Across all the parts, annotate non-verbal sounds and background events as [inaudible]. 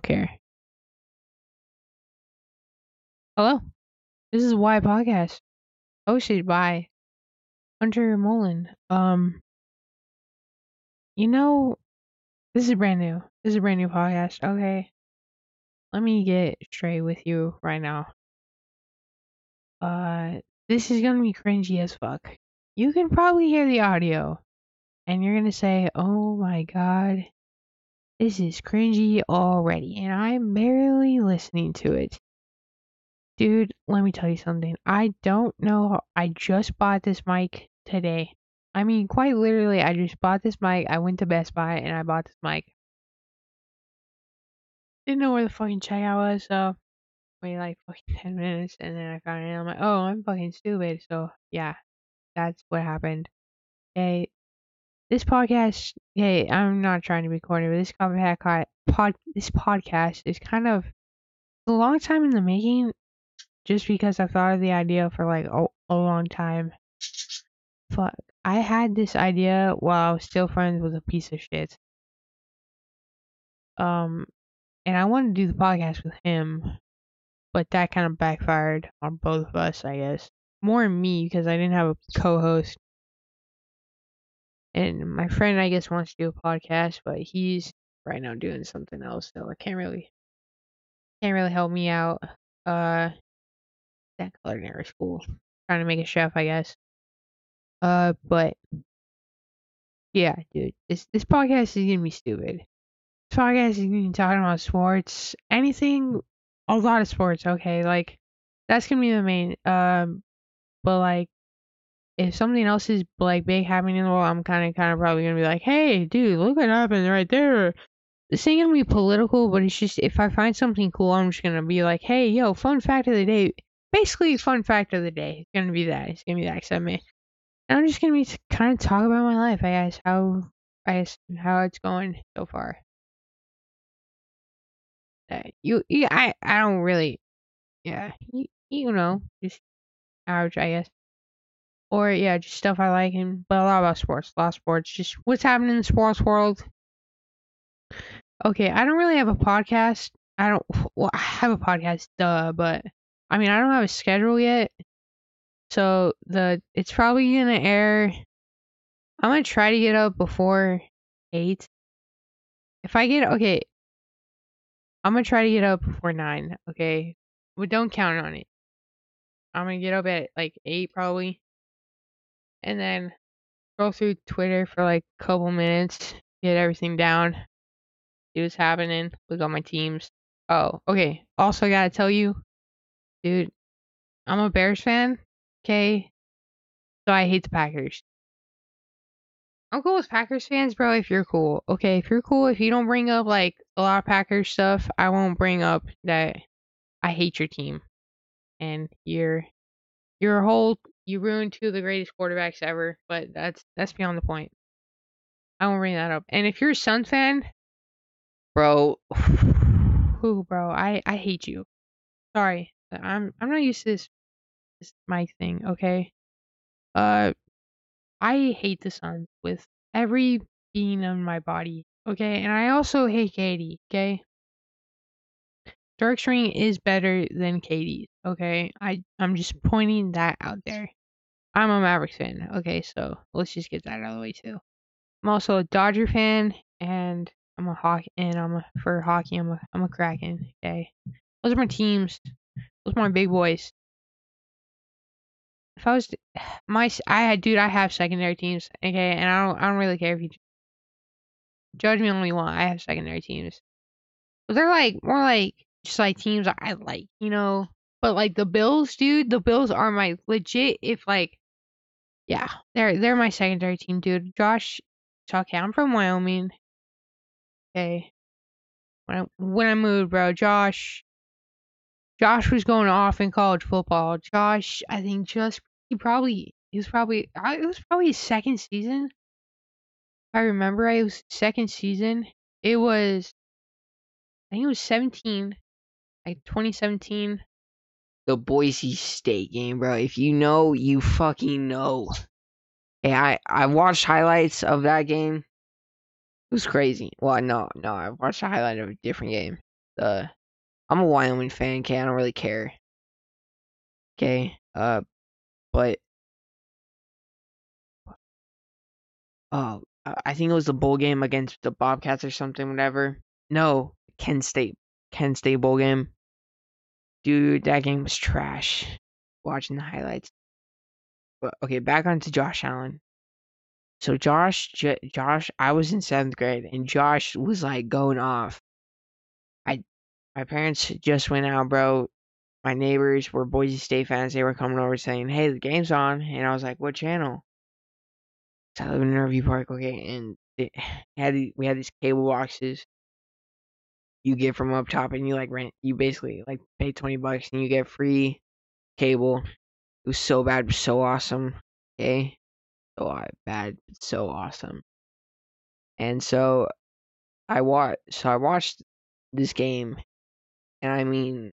don't care. Hello, this is Why Podcast, hosted by Hunter Mullen. Um, you know, this is brand new. This is a brand new podcast. Okay, let me get straight with you right now. Uh, this is gonna be cringy as fuck. You can probably hear the audio, and you're gonna say, "Oh my god, this is cringy already," and I'm barely listening to it. Dude, let me tell you something. I don't know. I just bought this mic today. I mean, quite literally, I just bought this mic. I went to Best Buy and I bought this mic. Didn't know where the fucking checkout was, so wait like fucking [laughs] 10 minutes and then I found it. And I'm like, oh, I'm fucking stupid. So, yeah, that's what happened. Okay, this podcast, hey, I'm not trying to be corny, but this podcast, pod, this podcast is kind of a long time in the making just because I've thought of the idea for like a, a long time. Fuck. I had this idea while I was still friends with a piece of shit. Um, and I wanted to do the podcast with him, but that kind of backfired on both of us, I guess. More me because I didn't have a co-host. And my friend, I guess, wants to do a podcast, but he's right now doing something else, so I can't really, can't really help me out. Uh, that culinary school. Trying to make a chef, I guess. Uh, but yeah, dude, this this podcast is gonna be stupid. This podcast is gonna be talking about sports, anything, a lot of sports. Okay, like that's gonna be the main. Um, but like if something else is like big happening in the world, I'm kind of kind of probably gonna be like, hey, dude, look what happened right there. This ain't gonna be political, but it's just if I find something cool, I'm just gonna be like, hey, yo, fun fact of the day basically fun fact of the day. It's gonna be that. It's gonna be that except me. And I'm just gonna be kind of talk about my life. I guess how I guess how it's going so far. Uh, you, you, I, I don't really, yeah, you, you know, just average, I guess. Or yeah, just stuff I like, and but a lot about sports, a lot of sports, just what's happening in the sports world. Okay, I don't really have a podcast. I don't. [sighs] Well, I have a podcast, duh, but I mean, I don't have a schedule yet. So the it's probably gonna air. I'm gonna try to get up before eight. If I get okay, I'm gonna try to get up before nine. Okay, but don't count on it. I'm gonna get up at like eight probably, and then go through Twitter for like a couple minutes, get everything down, see what's happening, look at my teams. Oh, okay. Also, I gotta tell you, dude, I'm a Bears fan. Okay, so I hate the Packers. I'm cool with Packers fans, bro. If you're cool, okay. If you're cool, if you don't bring up like a lot of Packers stuff, I won't bring up that I hate your team, and you're a whole you ruined two of the greatest quarterbacks ever. But that's that's beyond the point. I won't bring that up. And if you're a Suns fan, bro, [sighs] who, bro, I I hate you. Sorry, I'm I'm not used to this this mic thing, okay? Uh I hate the Suns with every being in my body, okay? And I also hate KD. okay? Dark String is better than KD, okay? I I'm just pointing that out there. I'm a Mavericks fan, okay? So let's just get that out of the way too. I'm also a Dodger fan, and I'm a hockey, and I'm a, for hockey. I'm a I'm a Kraken, okay? Those are my teams. Those are my big boys. If I was [sighs] my, I had, dude, I have secondary teams, okay, and I don't, I don't really care if you judge me on what you want. I have secondary teams, but they're like more like just like teams I like, you know. But like the Bills, dude, the Bills are my legit. If like, yeah, they're they're my secondary team, dude. Josh, okay, I'm from Wyoming. Okay, when I when I moved, bro, Josh Josh was going off in college football. Josh, I think just he probably he was probably it was probably his second season. If I remember right, it was second season. It was I think it was 17, like 2017. The Boise State game, bro. If you know, you fucking know. Hey, I I watched highlights of that game. It was crazy. Well, no, no, I watched a highlight of a different game uh, I'm a Wyoming fan. Okay, I don't really care. Okay, uh, but oh, I think it was the bowl game against the Bobcats or something, whatever. No, Kent State, Kent State bowl game. Dude, that game was trash. Watching the highlights. But okay, back onto Josh Allen. So Josh, J- Josh, I was in seventh grade, and Josh was like going off. I, my parents just went out, bro. My neighbors were Boise State fans. They were coming over saying, "Hey, the game's on," and I was like, "What channel?" So I live in Interview Park, okay, and it [sighs] had we had these cable boxes. You get from up top, and you like rent. You basically like pay twenty bucks, and you get free cable. It was so bad, but so awesome. Okay, so bad, so awesome. And so I watched. So I watched this game, and I mean,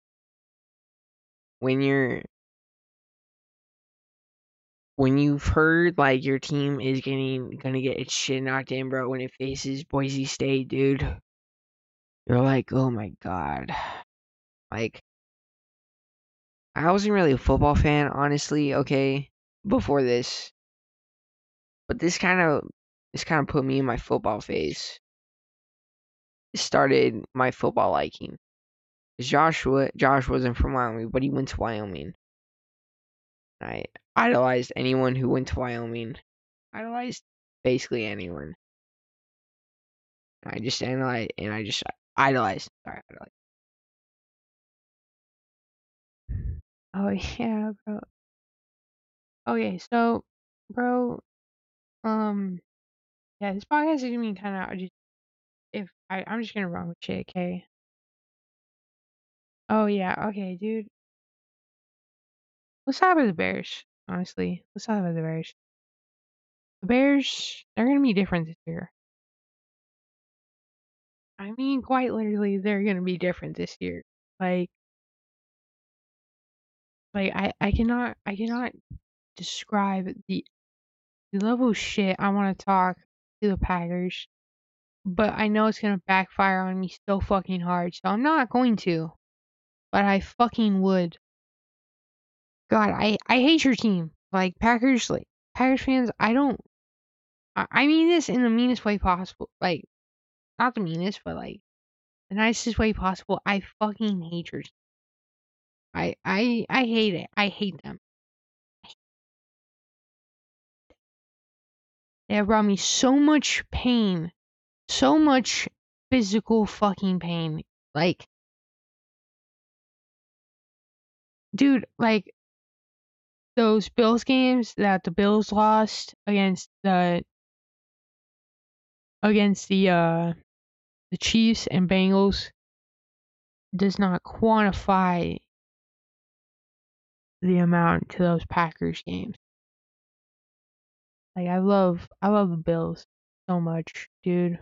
when you're when you've heard like your team is getting gonna get its shit knocked in, bro, when it faces Boise State, dude, you're like, oh my god. Like I wasn't really a football fan, honestly, okay, before this. But this kind of this kind of put me in my football phase. It started my football liking. Joshua Josh wasn't from Wyoming, but he went to Wyoming. I idolized anyone who went to Wyoming. Idolized basically anyone. I just analyze and I just idolized. Sorry, idolized. Oh [laughs] yeah, bro. Okay, so, bro, um, yeah, this podcast is gonna be kind of just if I I'm just gonna run with shit, okay? Oh yeah, okay, dude. Let's talk about the Bears. Honestly, let's talk about the Bears. The Bears, they're gonna be different this year. I mean, quite literally, they're gonna be different this year. Like, like I I cannot I cannot describe the the level of shit I want to talk to the Packers, but I know it's gonna backfire on me so fucking hard, so I'm not going to. But I fucking would. God, I I hate your team. Like Packers, like Packers fans, I don't. I, I mean this in the meanest way possible. Like, not the meanest, but like the nicest way possible. I fucking hate. Team. I I I hate it. I hate them. They have brought me so much pain, so much physical fucking pain. Like, dude, like those Bills games that the Bills lost against the against the uh the Chiefs and Bengals does not quantify the amount to those Packers games. Like I love I love the Bills so much, dude.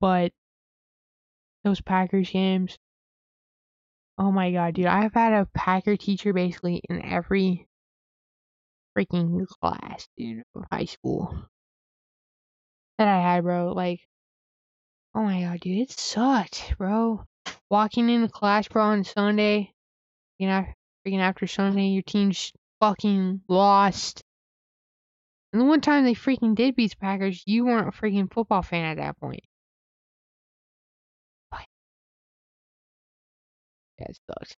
But those Packers games Oh my god, dude. I've had a Packer teacher basically in every freaking class, dude, of high school that I had, bro. Like, oh my god, dude, it sucked, bro. Walking into class, bro, on Sunday, you know, freaking after Sunday, your team's fucking lost. And the one time they freaking did beat the Packers, you weren't a freaking football fan at that point. Yeah, it sucked.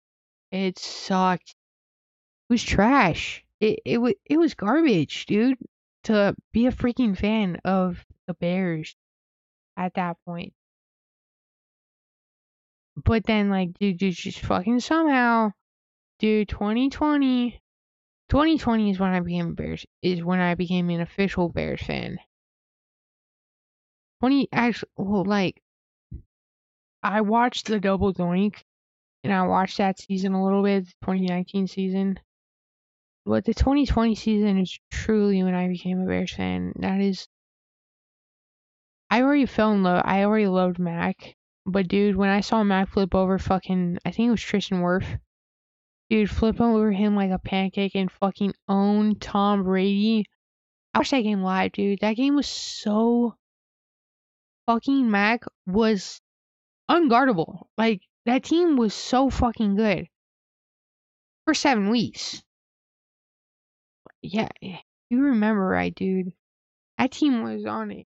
It sucked. It was trash. It it was it was garbage, dude. To be a freaking fan of the Bears at that point. But then, like, dude, dude, just fucking somehow, dude, 2020, 2020 is when I became a Bears, is when I became an official Bears fan. 20, actually, well, like, I watched the double doink, and I watched that season a little bit, the 2019 season. But the 2020 season is truly when I became a Bears fan. That is, I already fell in love. I already loved Mack, but dude, when I saw Mack flip over fucking, I think it was Tristan Wirfs. Dude, flip over him like a pancake and fucking own Tom Brady. I watched that game live, dude. That game was so fucking Mack was unguardable. Like that team was so fucking good for seven weeks. Yeah, you remember right, dude. That team was on it.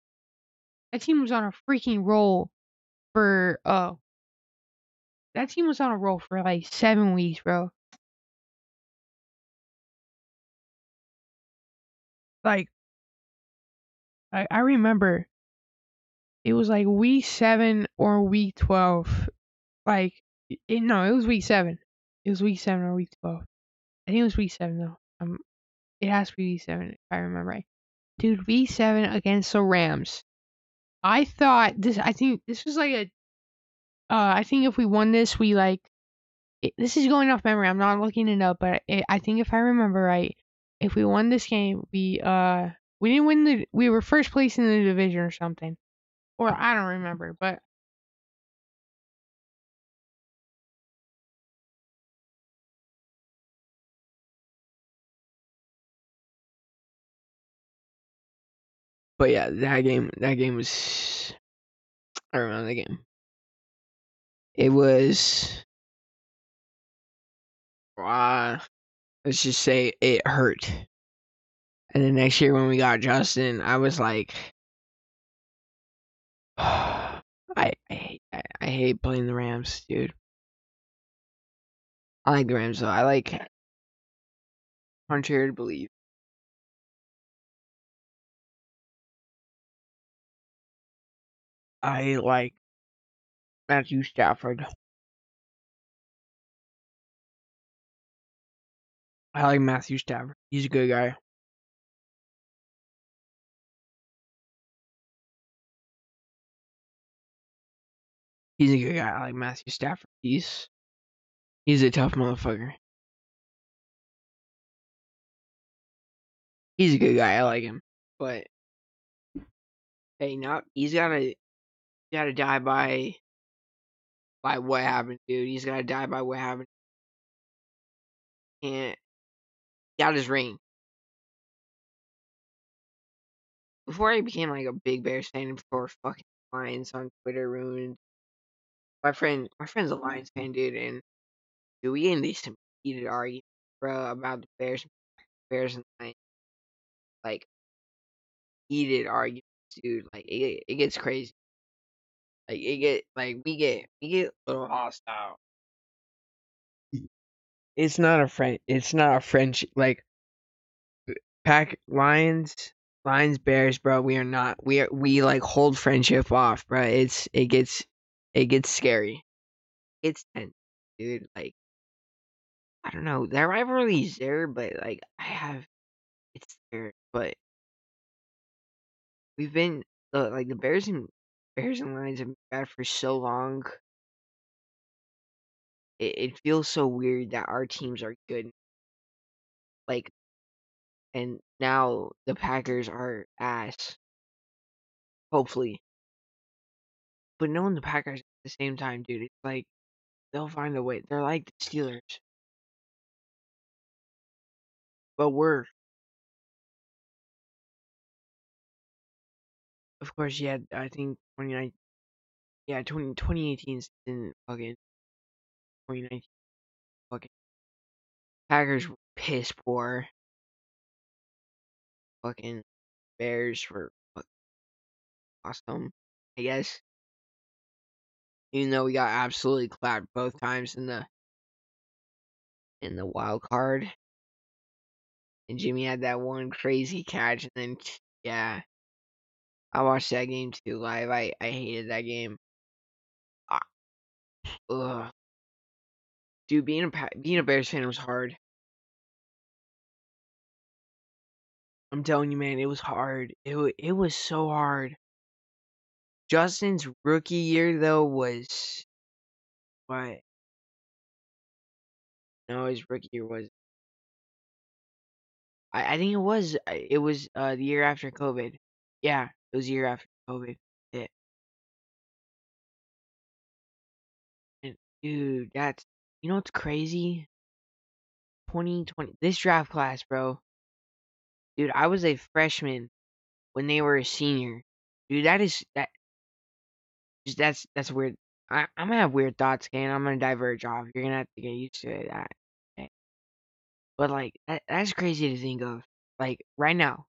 That team was on a freaking roll for uh that team was on a roll for like seven weeks, bro. Like I I remember it was like week seven or week twelve. Like it, no, it was week seven. It was week seven or week twelve. I think it was week seven though. Um, it has to be week seven if I remember right. Dude, week seven against the Rams. I thought this. I think this was like a. Uh, I think if we won this, we like. It, this is going off memory. I'm not looking it up, but it, I think if I remember right, if we won this game, we uh we didn't win the. We were first place in the division or something, or I don't remember, but But yeah, that game that game was I remember the game. It was uh, let's just say it hurt. And the next year when we got Justin, I was like [sighs] I I hate I, I hate playing the Rams, dude. I like the Rams though. I like contrary to believe. I like Matthew Stafford. I like Matthew Stafford. He's a good guy. He's a good guy. I like Matthew Stafford. He's he's a tough motherfucker. He's a good guy. I like him. But hey, not he's gotta gotta die by by what happened, dude. He's gotta die by what happened. Can't got his ring. Before I became like a big bear fan, before fucking Lions on Twitter ruined my friend my friend's a Lions [laughs] fan, dude, and dude, we in these some heated arguments, bro, about the Bears Bears and Lions. Like heated arguments, dude. Like it it gets crazy. Like it get like we get we get a little hostile. It's not a friend. It's not a friendship. Like pack lions, lions, bears, bro. We are not. We are. We like hold friendship off, bro. It's it gets it gets scary. It's tense, dude. Like I don't know. That is there, but like I have, it's there, but we've been uh, like the Bears and Bears and Lions have been bad for so long. It, it feels so weird that our teams are good. Like, and now the Packers are ass. Hopefully, but knowing the Packers at the same time, dude, it's like they'll find a way. They're like the Steelers, but we're of course, yeah. I think twenty nine, yeah, 20, 2018 season, fucking twenty nineteen, fucking Packers mm. were piss poor. Fucking Bears were fucking awesome, I guess. Even though we got absolutely clapped both times in the in the wild card. And Jimmy had that one crazy catch and then yeah. I watched that game too live. I, I hated that game. Ah, ugh. Dude, being a being a Bears fan was hard. I'm telling you, man, it was hard. It it was so hard. Justin's rookie year though was what? No, his rookie year was. I I think it was uh, it was uh the year after COVID. Yeah, it was the year after COVID. Yeah. And dude, that's you know what's crazy? 2020 this draft class, bro. Dude, I was a freshman when they were a senior. Dude, that is that that's that's weird. I, I'm gonna have weird thoughts, again. I'm gonna diverge off. You're gonna have to get used to it. That, okay. but like that, that's crazy to think of. Like right now,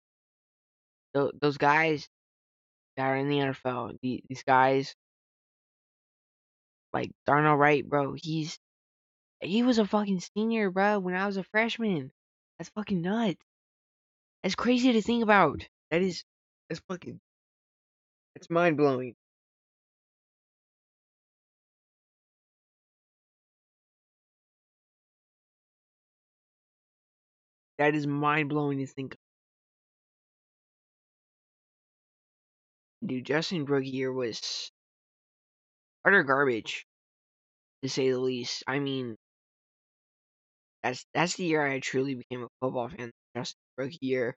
th- those guys that are in the NFL, the, these guys, like Darnell Wright, bro. He's he was a fucking senior, bro, when I was a freshman. That's fucking nuts. That's crazy to think about. That is, that's fucking, that's mind blowing. That is mind blowing to think. Dude, Justin year was utter garbage, to say the least. I mean, that's that's the year I truly became a football fan. Justin year.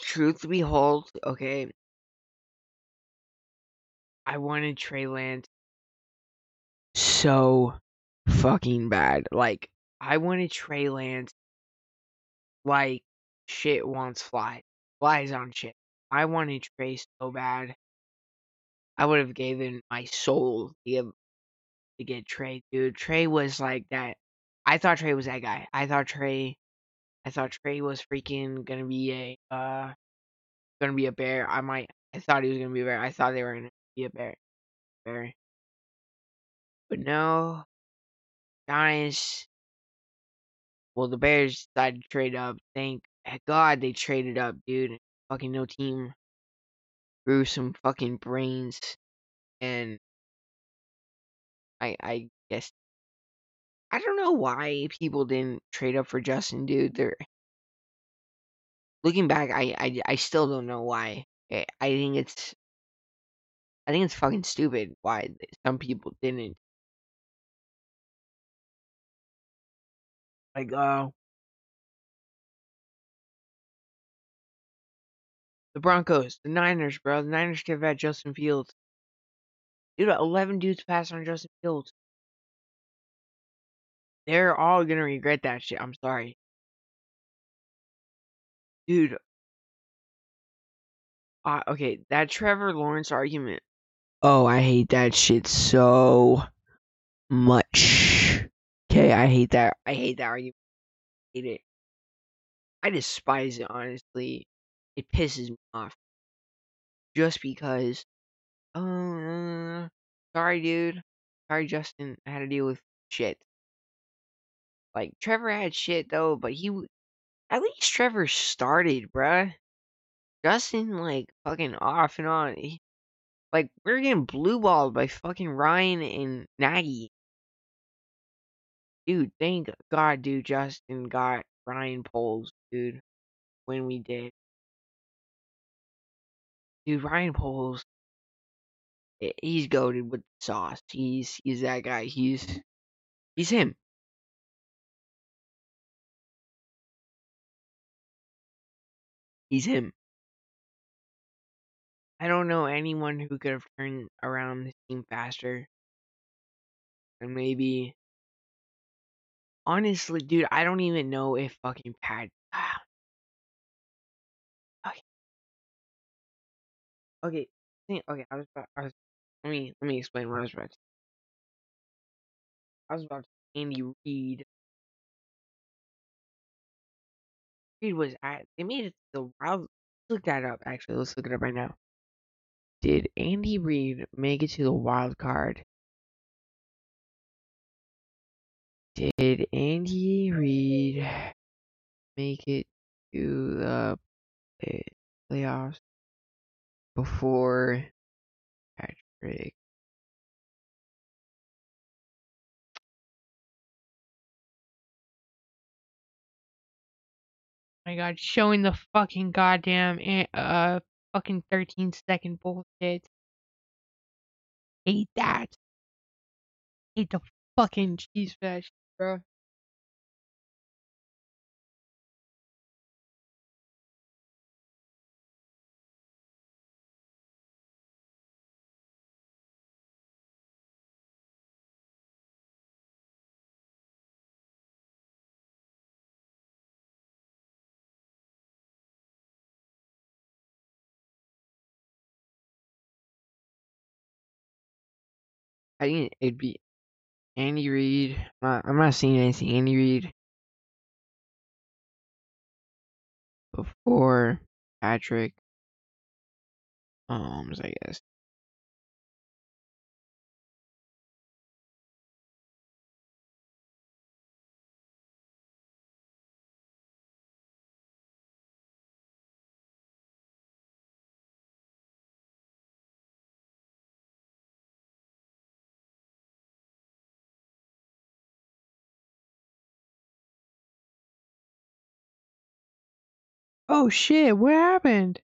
Truth behold, okay. I wanted Trey Lance so fucking bad. Like I wanted Trey Lance like shit wants flies. Flies on shit. I wanted Trey so bad. I would have given my soul to give to get Trey, dude. Trey was like that. I thought Trey was that guy. I thought Trey I thought Trey was freaking gonna be a uh gonna be a bear. I might I thought he was gonna be a bear. I thought they were gonna be a bear. Bear. But no. Guys well the Bears decided to trade up. Thank God they traded up, dude. Fucking no team grew some fucking brains and I I guess I don't know why people didn't trade up for Justin, dude. They're looking back, I I, I still don't know why. I, I think it's I think it's fucking stupid why some people didn't. Like, uh, the Broncos, the Niners, bro. The Niners could have had Justin Fields. Dude, 11 dudes passed on Justin Fields. They're all gonna regret that shit. I'm sorry. Dude. Uh, okay, that Trevor Lawrence argument. Oh, I hate that shit so much. Okay, I hate that. I hate that argument. I hate it. I despise it, honestly. It pisses me off. Just because. Uh, sorry, dude. Sorry, Justin. I had to deal with shit. Like, Trevor had shit, though, but he. At least Trevor started, bruh. Justin, like, fucking off and on. He, like, we're getting blue balled by fucking Ryan and Nagy. Dude, thank God, dude, Justin got Ryan Poles, dude, when we did. Dude, Ryan Poles, he's goaded with sauce. He's he's that guy. He's he's him. He's him. I don't know anyone who could have turned around the team faster. And maybe honestly, dude, I don't even know if fucking Pat Okay. Okay. Okay, I was about I was let me let me explain what I was about to I was about to Andy Reid. Reid was at they made it to the wild look that up actually, let's look it up right now. Did Andy Reid make it to the wild card? Did Andy Reid make it to the playoffs before Patrick? my god, showing the fucking goddamn eh, uh fucking 13 second bullshit. Hate that. Hate the fucking cheese fest, bro. I think it'd be Andy Reid. I'm not, seeing anything. Andy Reid before Patrick Mahomes, I guess. Oh shit, what happened?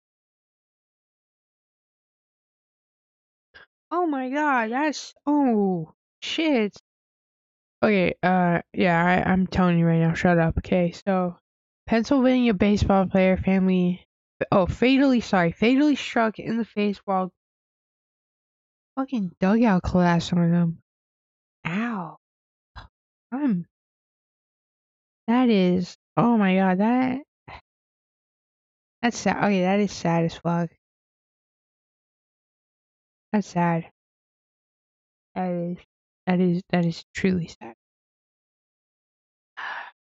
Oh my god, that's oh shit. Okay, uh yeah, I, I'm telling you right now, shut up. Okay, so Pennsylvania baseball player family oh fatally sorry, fatally struck in the face while fucking dugout collapsed on them. Ow. I'm that is oh my god, that that's sad. Oh, okay, that is sad as fuck. That's sad. That is that is that is truly sad. [sighs]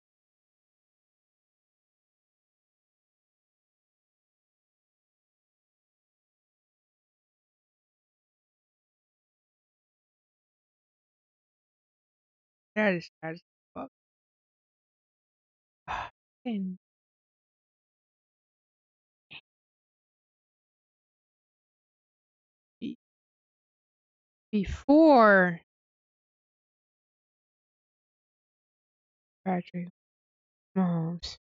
That is sad as fuck. [sighs] [sighs] And before Patrick Mahomes.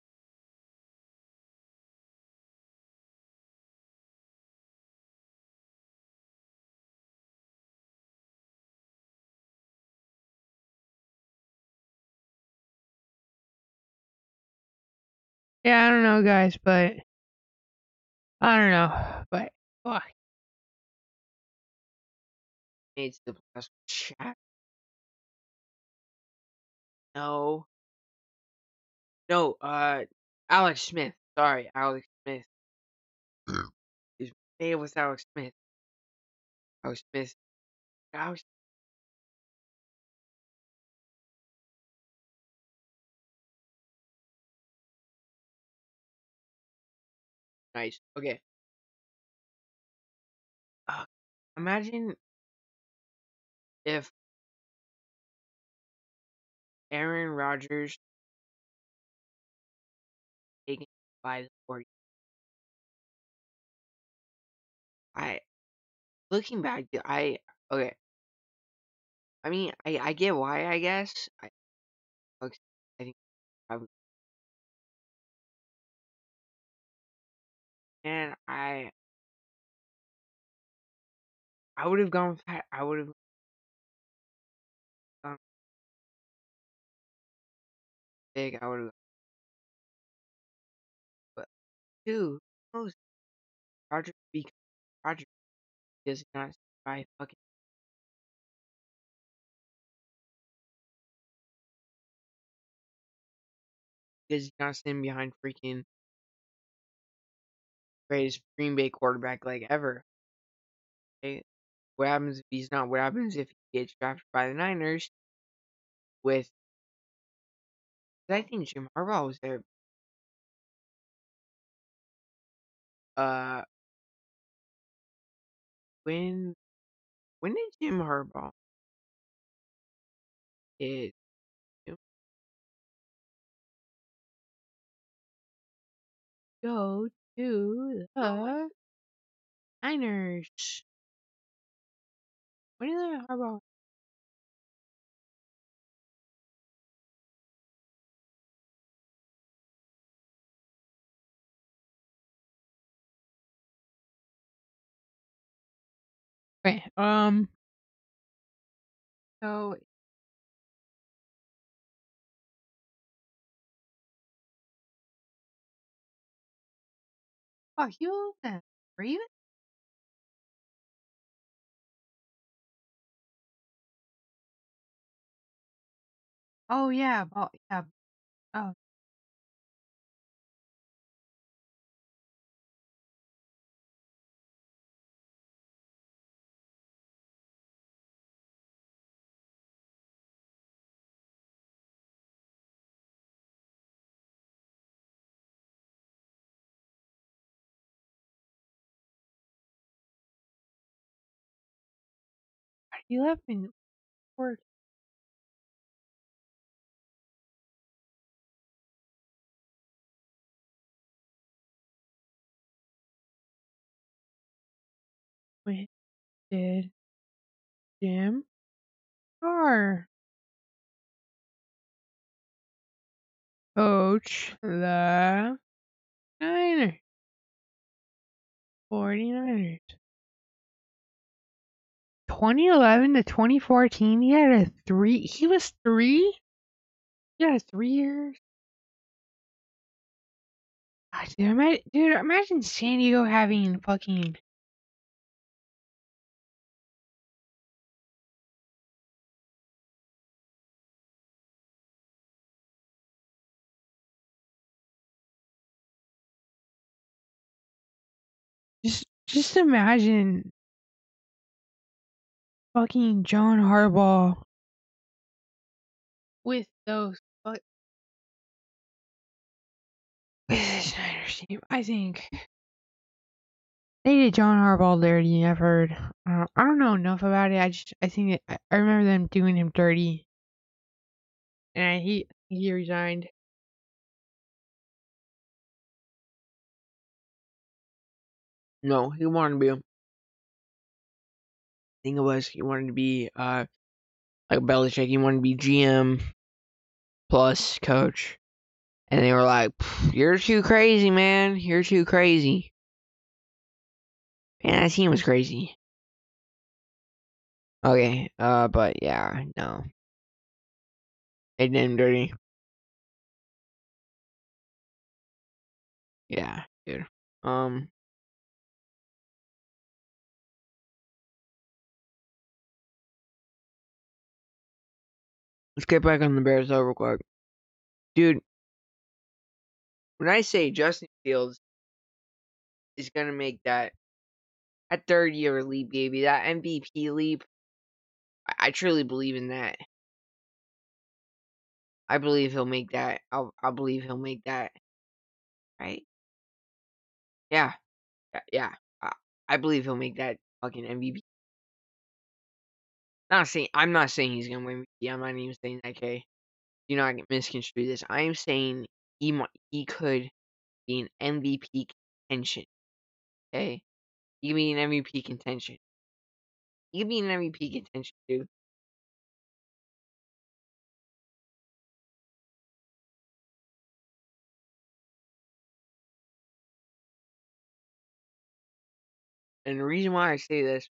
Yeah, I don't know, guys, but I don't know, but fuck. It's the last chat. No. No, uh, Alex Smith. Sorry, Alex Smith. His name was Alex Smith. Alex Smith. Alex. Nice. Okay. Uh, imagine if Aaron Rodgers taken by the 40. I looking back, I okay. I mean, I I get why. I guess I Alex- I think probably and I I would have gone. I would have big. I would have, but who knows Roger because Roger does not buy fucking does not stand behind freaking greatest Green Bay quarterback like ever. Okay? What happens if he's not? What happens if he gets drafted by the Niners with? I think Jim Harbaugh was there. Uh, when when did Jim Harbaugh go to the Niners? When did Harbaugh? Wait, um, so fuck you then. You? Oh yeah, oh yeah. Oh, he left in work. Wait, did Jim Carr coach the Niners? 49ers. 2011 to 2014, he had a three. He was three. Had three years. God, dude, imagine, dude, imagine San Diego having fucking. Just, just imagine fucking John Harbaugh with those. But with this Niners team, I think they did John Harbaugh dirty. I've heard. I don't, I don't know enough about it. I just, I think it, I, I remember them doing him dirty, and he he resigned. No, he wanted to be. Thing it was, he wanted to be uh like Belichick. He wanted to be GM plus coach, and they were like, "You're too crazy, man. You're too crazy." Man, that team was crazy. Okay, uh, but yeah, no. They did him dirty. Yeah, dude. Um. Let's get back on the Bears though, real quick. Dude, when I say Justin Fields is gonna make that that third year leap, baby, that MVP leap, I, I truly believe in that. I believe he'll make that. I'll, I believe he'll make that. Right? Yeah, yeah, yeah. I, I believe he'll make that fucking MVP. Not saying I'm not saying he's gonna win MVP. I'm not even saying that. Okay, do not misconstrue this. I am saying he might, he could be an MVP contention. Okay, he could be an MVP contention. He could be an MVP contention, dude. And the reason why I say this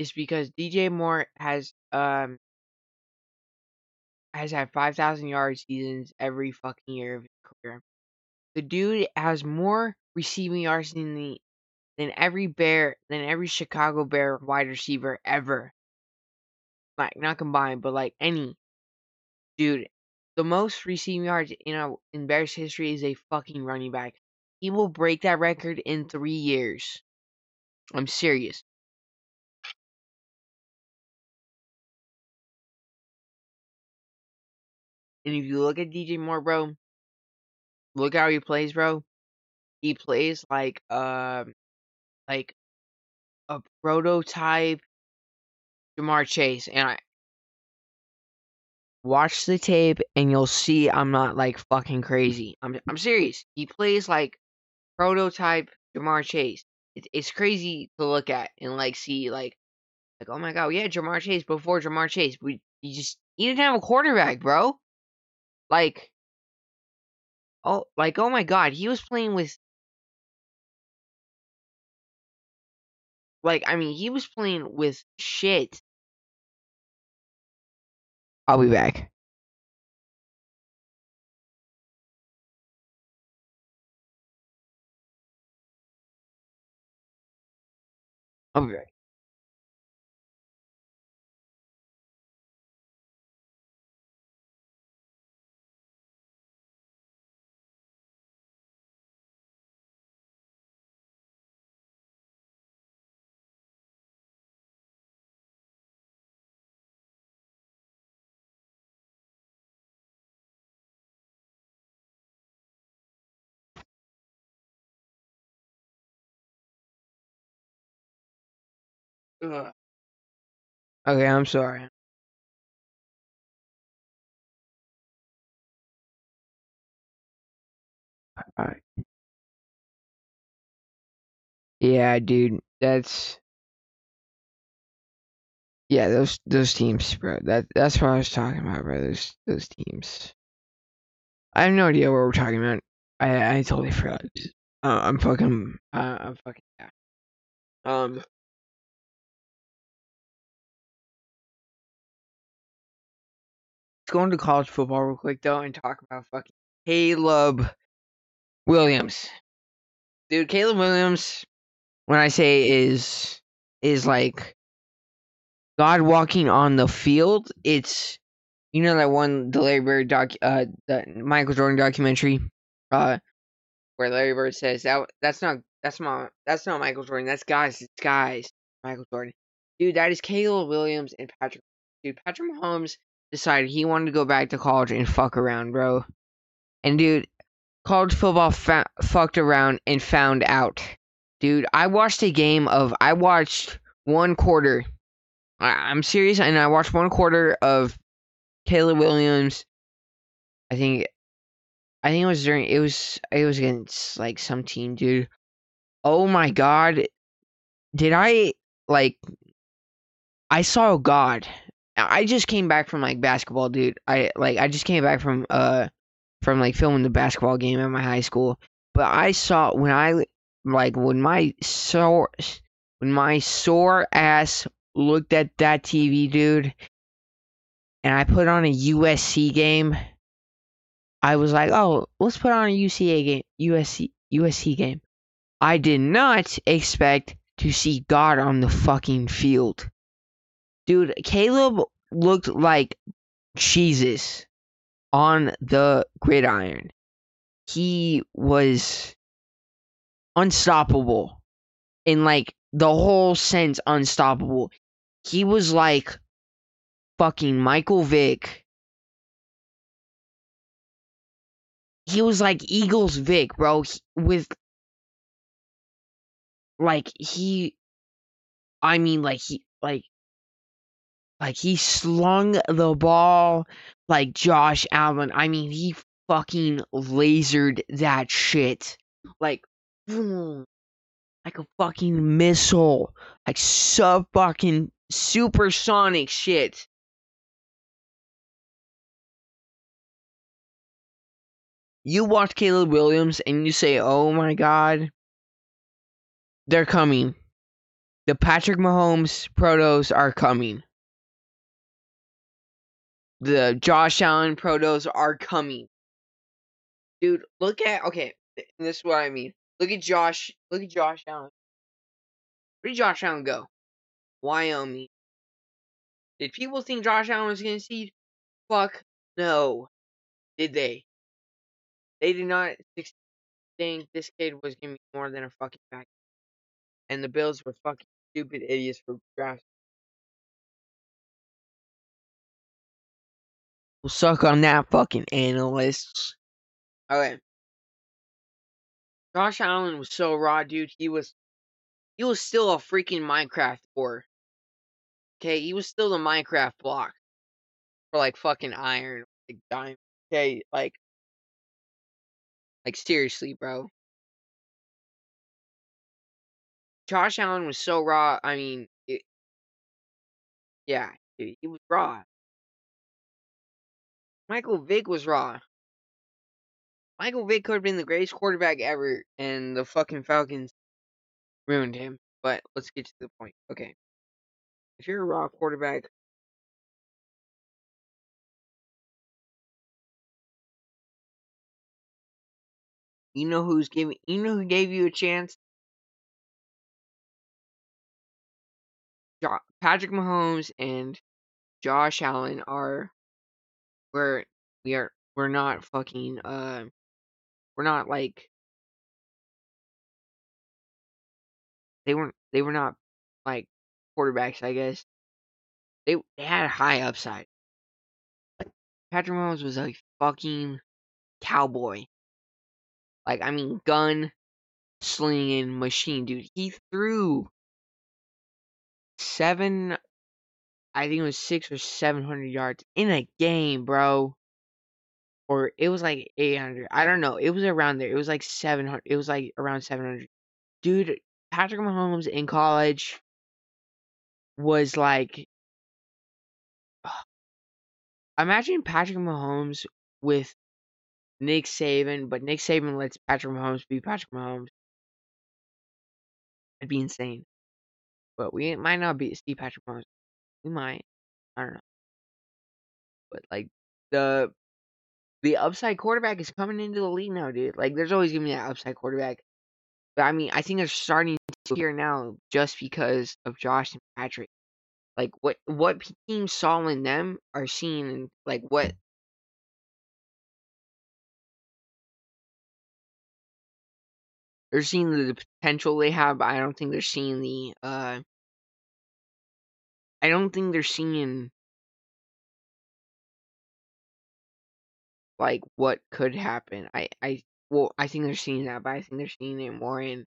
is because DJ Moore has um has had five thousand yard seasons every fucking year of his career. The dude has more receiving yards than the than every bear than every Chicago Bear wide receiver ever. Like not combined, but like any dude. The most receiving yards in a, in Bears history is a fucking running back. He will break that record in three years. I'm serious. And if you look at DJ Moore, bro, look how he plays, bro. He plays like um like a prototype Ja'Marr Chase, and I watch the tape and you'll see I'm not like fucking crazy. I'm I'm serious. He plays like prototype Ja'Marr Chase. It, it's crazy to look at and like see like like oh my god, yeah, Ja'Marr Chase before Ja'Marr Chase. We you just you didn't have a quarterback, bro. Like oh like oh my god, he was playing with like I mean he was playing with shit. I'll be back. I'll be back. Okay, I'm sorry. Yeah, dude, that's yeah, those those teams, bro. That that's what I was talking about, bro. Those those teams. I have no idea what we're talking about. I I totally forgot. Uh, I'm fucking. Uh, I'm fucking. Yeah. Um. Go into college football real quick though and talk about fucking Caleb Williams. Dude, Caleb Williams, when I say is is like God walking on the field, it's you know that one the Larry Bird doc uh the Michael Jordan documentary uh where Larry Bird says that that's not that's not that's not Michael Jordan that's guys it's guys Michael Jordan dude that is Caleb Williams and Patrick dude Patrick Mahomes decided he wanted to go back to college and fuck around bro and dude college football fa- fucked around and found out dude I watched a game of I watched one quarter I- I'm serious and I watched one quarter of Caleb Williams. I think I think it was during it was it was against like some team, dude. Oh my god. Did I like I saw God. I just came back from like basketball, dude. I like I just came back from uh from like filming the basketball game at my high school. But I saw when I like when my sore when my sore ass looked at that TV, dude, and I put on a USC game, I was like, "Oh, let's put on a UCA game, USC USC game." I did not expect to see God on the fucking field. Dude, Caleb looked like Jesus on the gridiron. He was unstoppable in like the whole sense unstoppable. He was like fucking Michael Vick. He was like Eagles Vick, bro, he- with like he I mean like he like like he slung the ball like Josh Allen. I mean he fucking lasered that shit. Like like a fucking missile. Like sub fucking supersonic shit. You watch Caleb Williams and you say, "Oh my god, they're coming." The Patrick Mahomes protos are coming. The Josh Allen protos are coming. Dude, look at okay, this is what I mean. Look at Josh, look at Josh Allen. Where did Josh Allen go? Wyoming. Did people think Josh Allen was gonna see? Fuck no. Did they? They did not think this kid was gonna be more than a fucking back. And the Bills were fucking stupid idiots for drafting. Suck on that fucking analysts. Okay. Josh Allen was so raw, dude. He was he was still a freaking Minecraft ore. Okay, he was still the Minecraft block. For like fucking iron, like diamond. Okay, like like seriously, bro. Josh Allen was so raw. I mean, it, yeah, dude, he was raw. Michael Vick was raw. Michael Vick could have been the greatest quarterback ever, and the fucking Falcons ruined him. But let's get to the point. Okay. If you're a raw quarterback, you know who's giving you know who gave you a chance? Patrick Mahomes and Josh Allen are we're we are we're not fucking uh we're not like they weren't they were not like quarterbacks, I guess. They they had a high upside. Like Patrick Mahomes was a fucking cowboy. Like I mean gun slinging machine, dude. He threw seven. I think it was six or seven hundred yards in a game, bro. Or it was like eight hundred. I don't know. It was around there. It was like seven hundred. It was like around seven hundred. Dude, Patrick Mahomes in college was like. Imagine Patrick Mahomes with Nick Saban, but Nick Saban lets Patrick Mahomes be Patrick Mahomes. It'd be insane. But we might not be see Patrick Mahomes. We might. I don't know. But like the the upside quarterback is coming into the league now, dude. Like there's always gonna be that upside quarterback. But I mean, I think they're starting to here now just because of Josh and Patrick. Like what what teams saw in them are seeing in like what they're seeing the potential they have, but I don't think they're seeing the uh I don't think they're seeing like what could happen. I I well, I think they're seeing that, but I think they're seeing it more in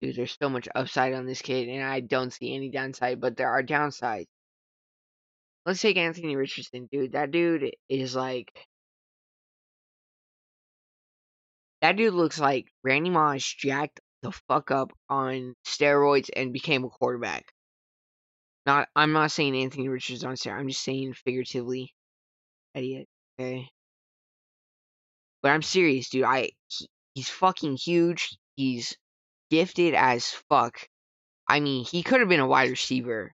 dude, there's so much upside on this kid and I don't see any downside, but there are downsides. Let's take Anthony Richardson, dude. That dude is like that dude looks like Randy Moss jacked the fuck up on steroids and became a quarterback. Not, I'm not saying Anthony Richardson on steroids. I'm just saying figuratively, idiot. Okay, but I'm serious, dude. I he, he's fucking huge. He's gifted as fuck. I mean, he could have been a wide receiver.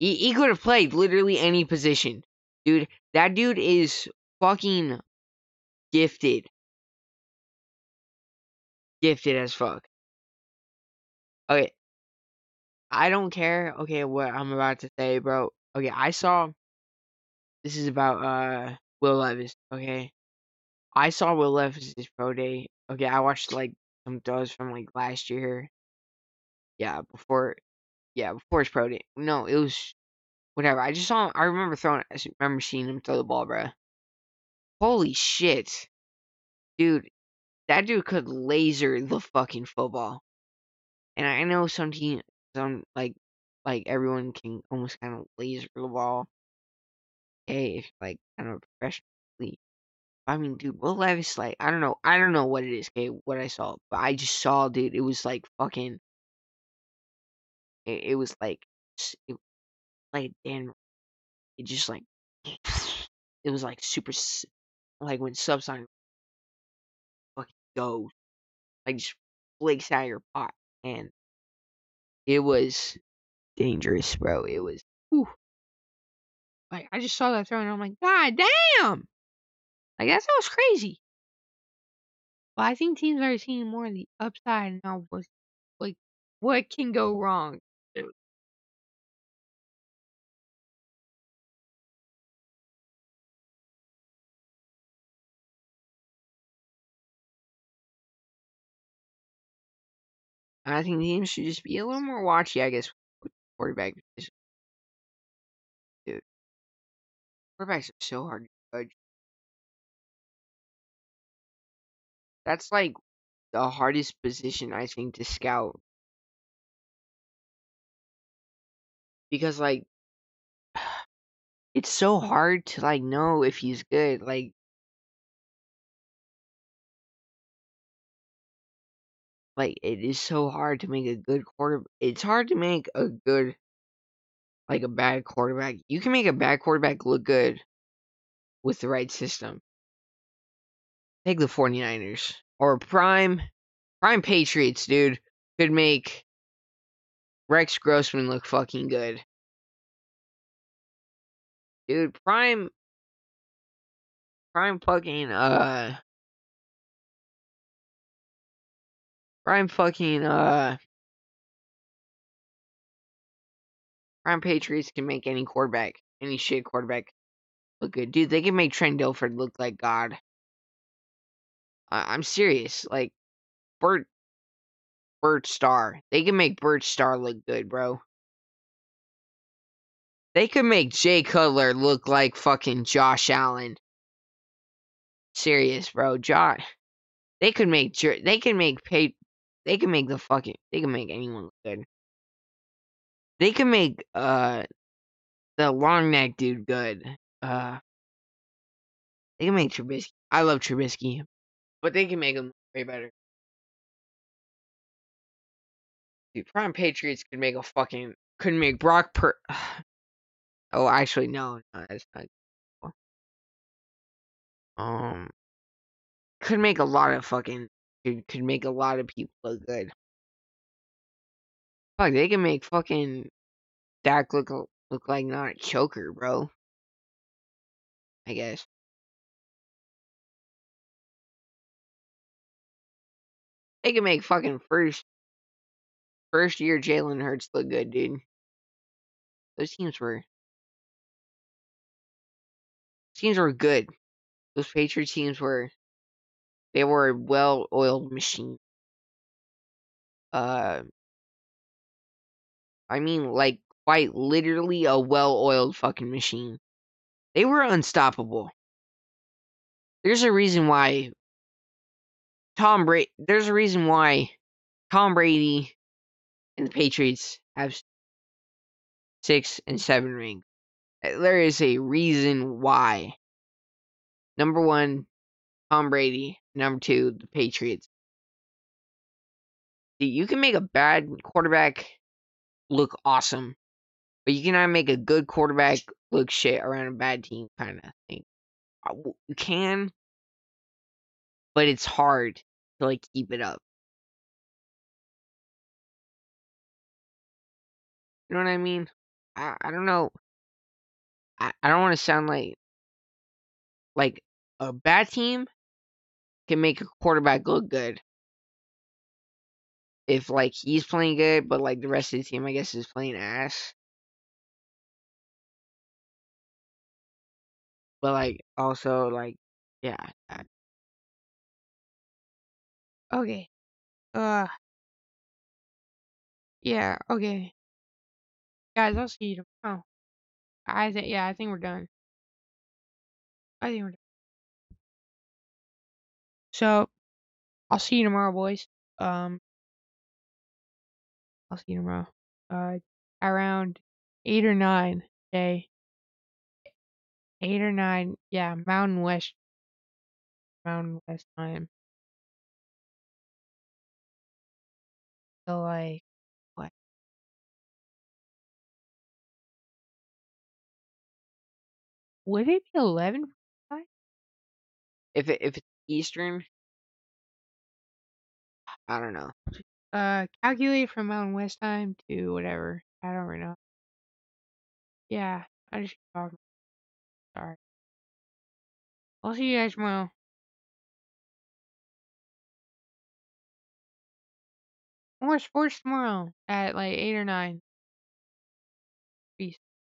He he could have played literally any position, dude. That dude is fucking gifted gifted as fuck. Okay. I don't care, okay, what I'm about to say, bro. Okay, I saw this is about uh Will Levis, okay? I saw Will Levis's pro day. Okay, I watched like some throws from like last year. Yeah, before yeah, before his pro day. No, it was whatever. I just saw I remember throwing I remember seeing him throw the ball, bro. Holy shit. Dude, that dude could laser the fucking football. And I know some team, some like, like everyone can almost kind of laser the ball. Hey, if like kind of professionally. I mean, dude, Will Levis, like, I don't know, I don't know what it is, okay, what I saw, but I just saw, dude, it was like fucking, it, it was like, it, like Dan, it just like, it was like super, like when subsonic fucking goes, like just flakes out of your pot, and it was dangerous, bro. It was, whew. like I just saw that throw and I'm like, God damn, like that sounds crazy. But I think teams are seeing more of the upside now. Was like, what can go wrong? I think teams should just be a little more watchy, I guess, with quarterback position. Dude, quarterbacks are so hard to judge. That's like the hardest position I think to scout. Because like [sighs] it's so hard to like know if he's good. Like like it is so hard to make a good quarter. It's hard to make a good like a bad quarterback. You can make a bad quarterback look good with the right system. Take the 49ers or prime prime Patriots, dude, could make Rex Grossman look fucking good. Dude, prime prime fucking uh prime fucking uh prime Patriots can make any quarterback, any shit quarterback look good. Dude, they can make Trent Dilfer look like God. I- I'm serious. Like Bert Bert Star. They can make Bert Star look good, bro. They could make Jay Cutler look like fucking Josh Allen. Serious, bro. Josh. They could make they can make pay they can make the fucking they can make anyone look good. They can make uh the long neck dude good. Uh, they can make Trubisky. I love Trubisky, but they can make him way better. Dude, Prime Patriots could make a fucking could make Brock per. [sighs] oh, actually, no, no, that's not. Um, could make a lot of fucking could could make a lot of people look good. Fuck, they can make fucking Dak look look like not a choker, bro. I guess. They can make fucking first first year Jalen Hurts look good, dude. Those teams were teams were good. Those Patriots teams were they were a well oiled machine. Uh I mean like quite literally a well oiled fucking machine. They were unstoppable. There's a reason why Tom Brady there's a reason why Tom Brady and the Patriots have six and seven rings. There is a reason why. Number one, Tom Brady. Number two, the Patriots. You can make a bad quarterback look awesome, but you cannot make a good quarterback look shit around a bad team, kind of thing. You can, but it's hard to like keep it up. You know what I mean? I I don't know. I, I don't want to sound like like a bad team can make a quarterback look good. If like he's playing good, but like the rest of the team, I guess, is playing ass. But like also like yeah. Okay. Uh. Yeah. Okay. Guys, I'll see you tomorrow. I think yeah, I think we're done. I think we're done. So, I'll see you tomorrow, boys. Um, I'll see you tomorrow. Uh, around eight or nine. Okay. Eight or nine. Yeah, Mountain West. Mountain West time. So like, what? Would it be eleven? If it if it's Eastern, I don't know. Uh, calculate from Mountain West time to whatever. I don't really know. Yeah, I just talking. Sorry. I'll see you guys tomorrow. More sports tomorrow at like 8 or 9.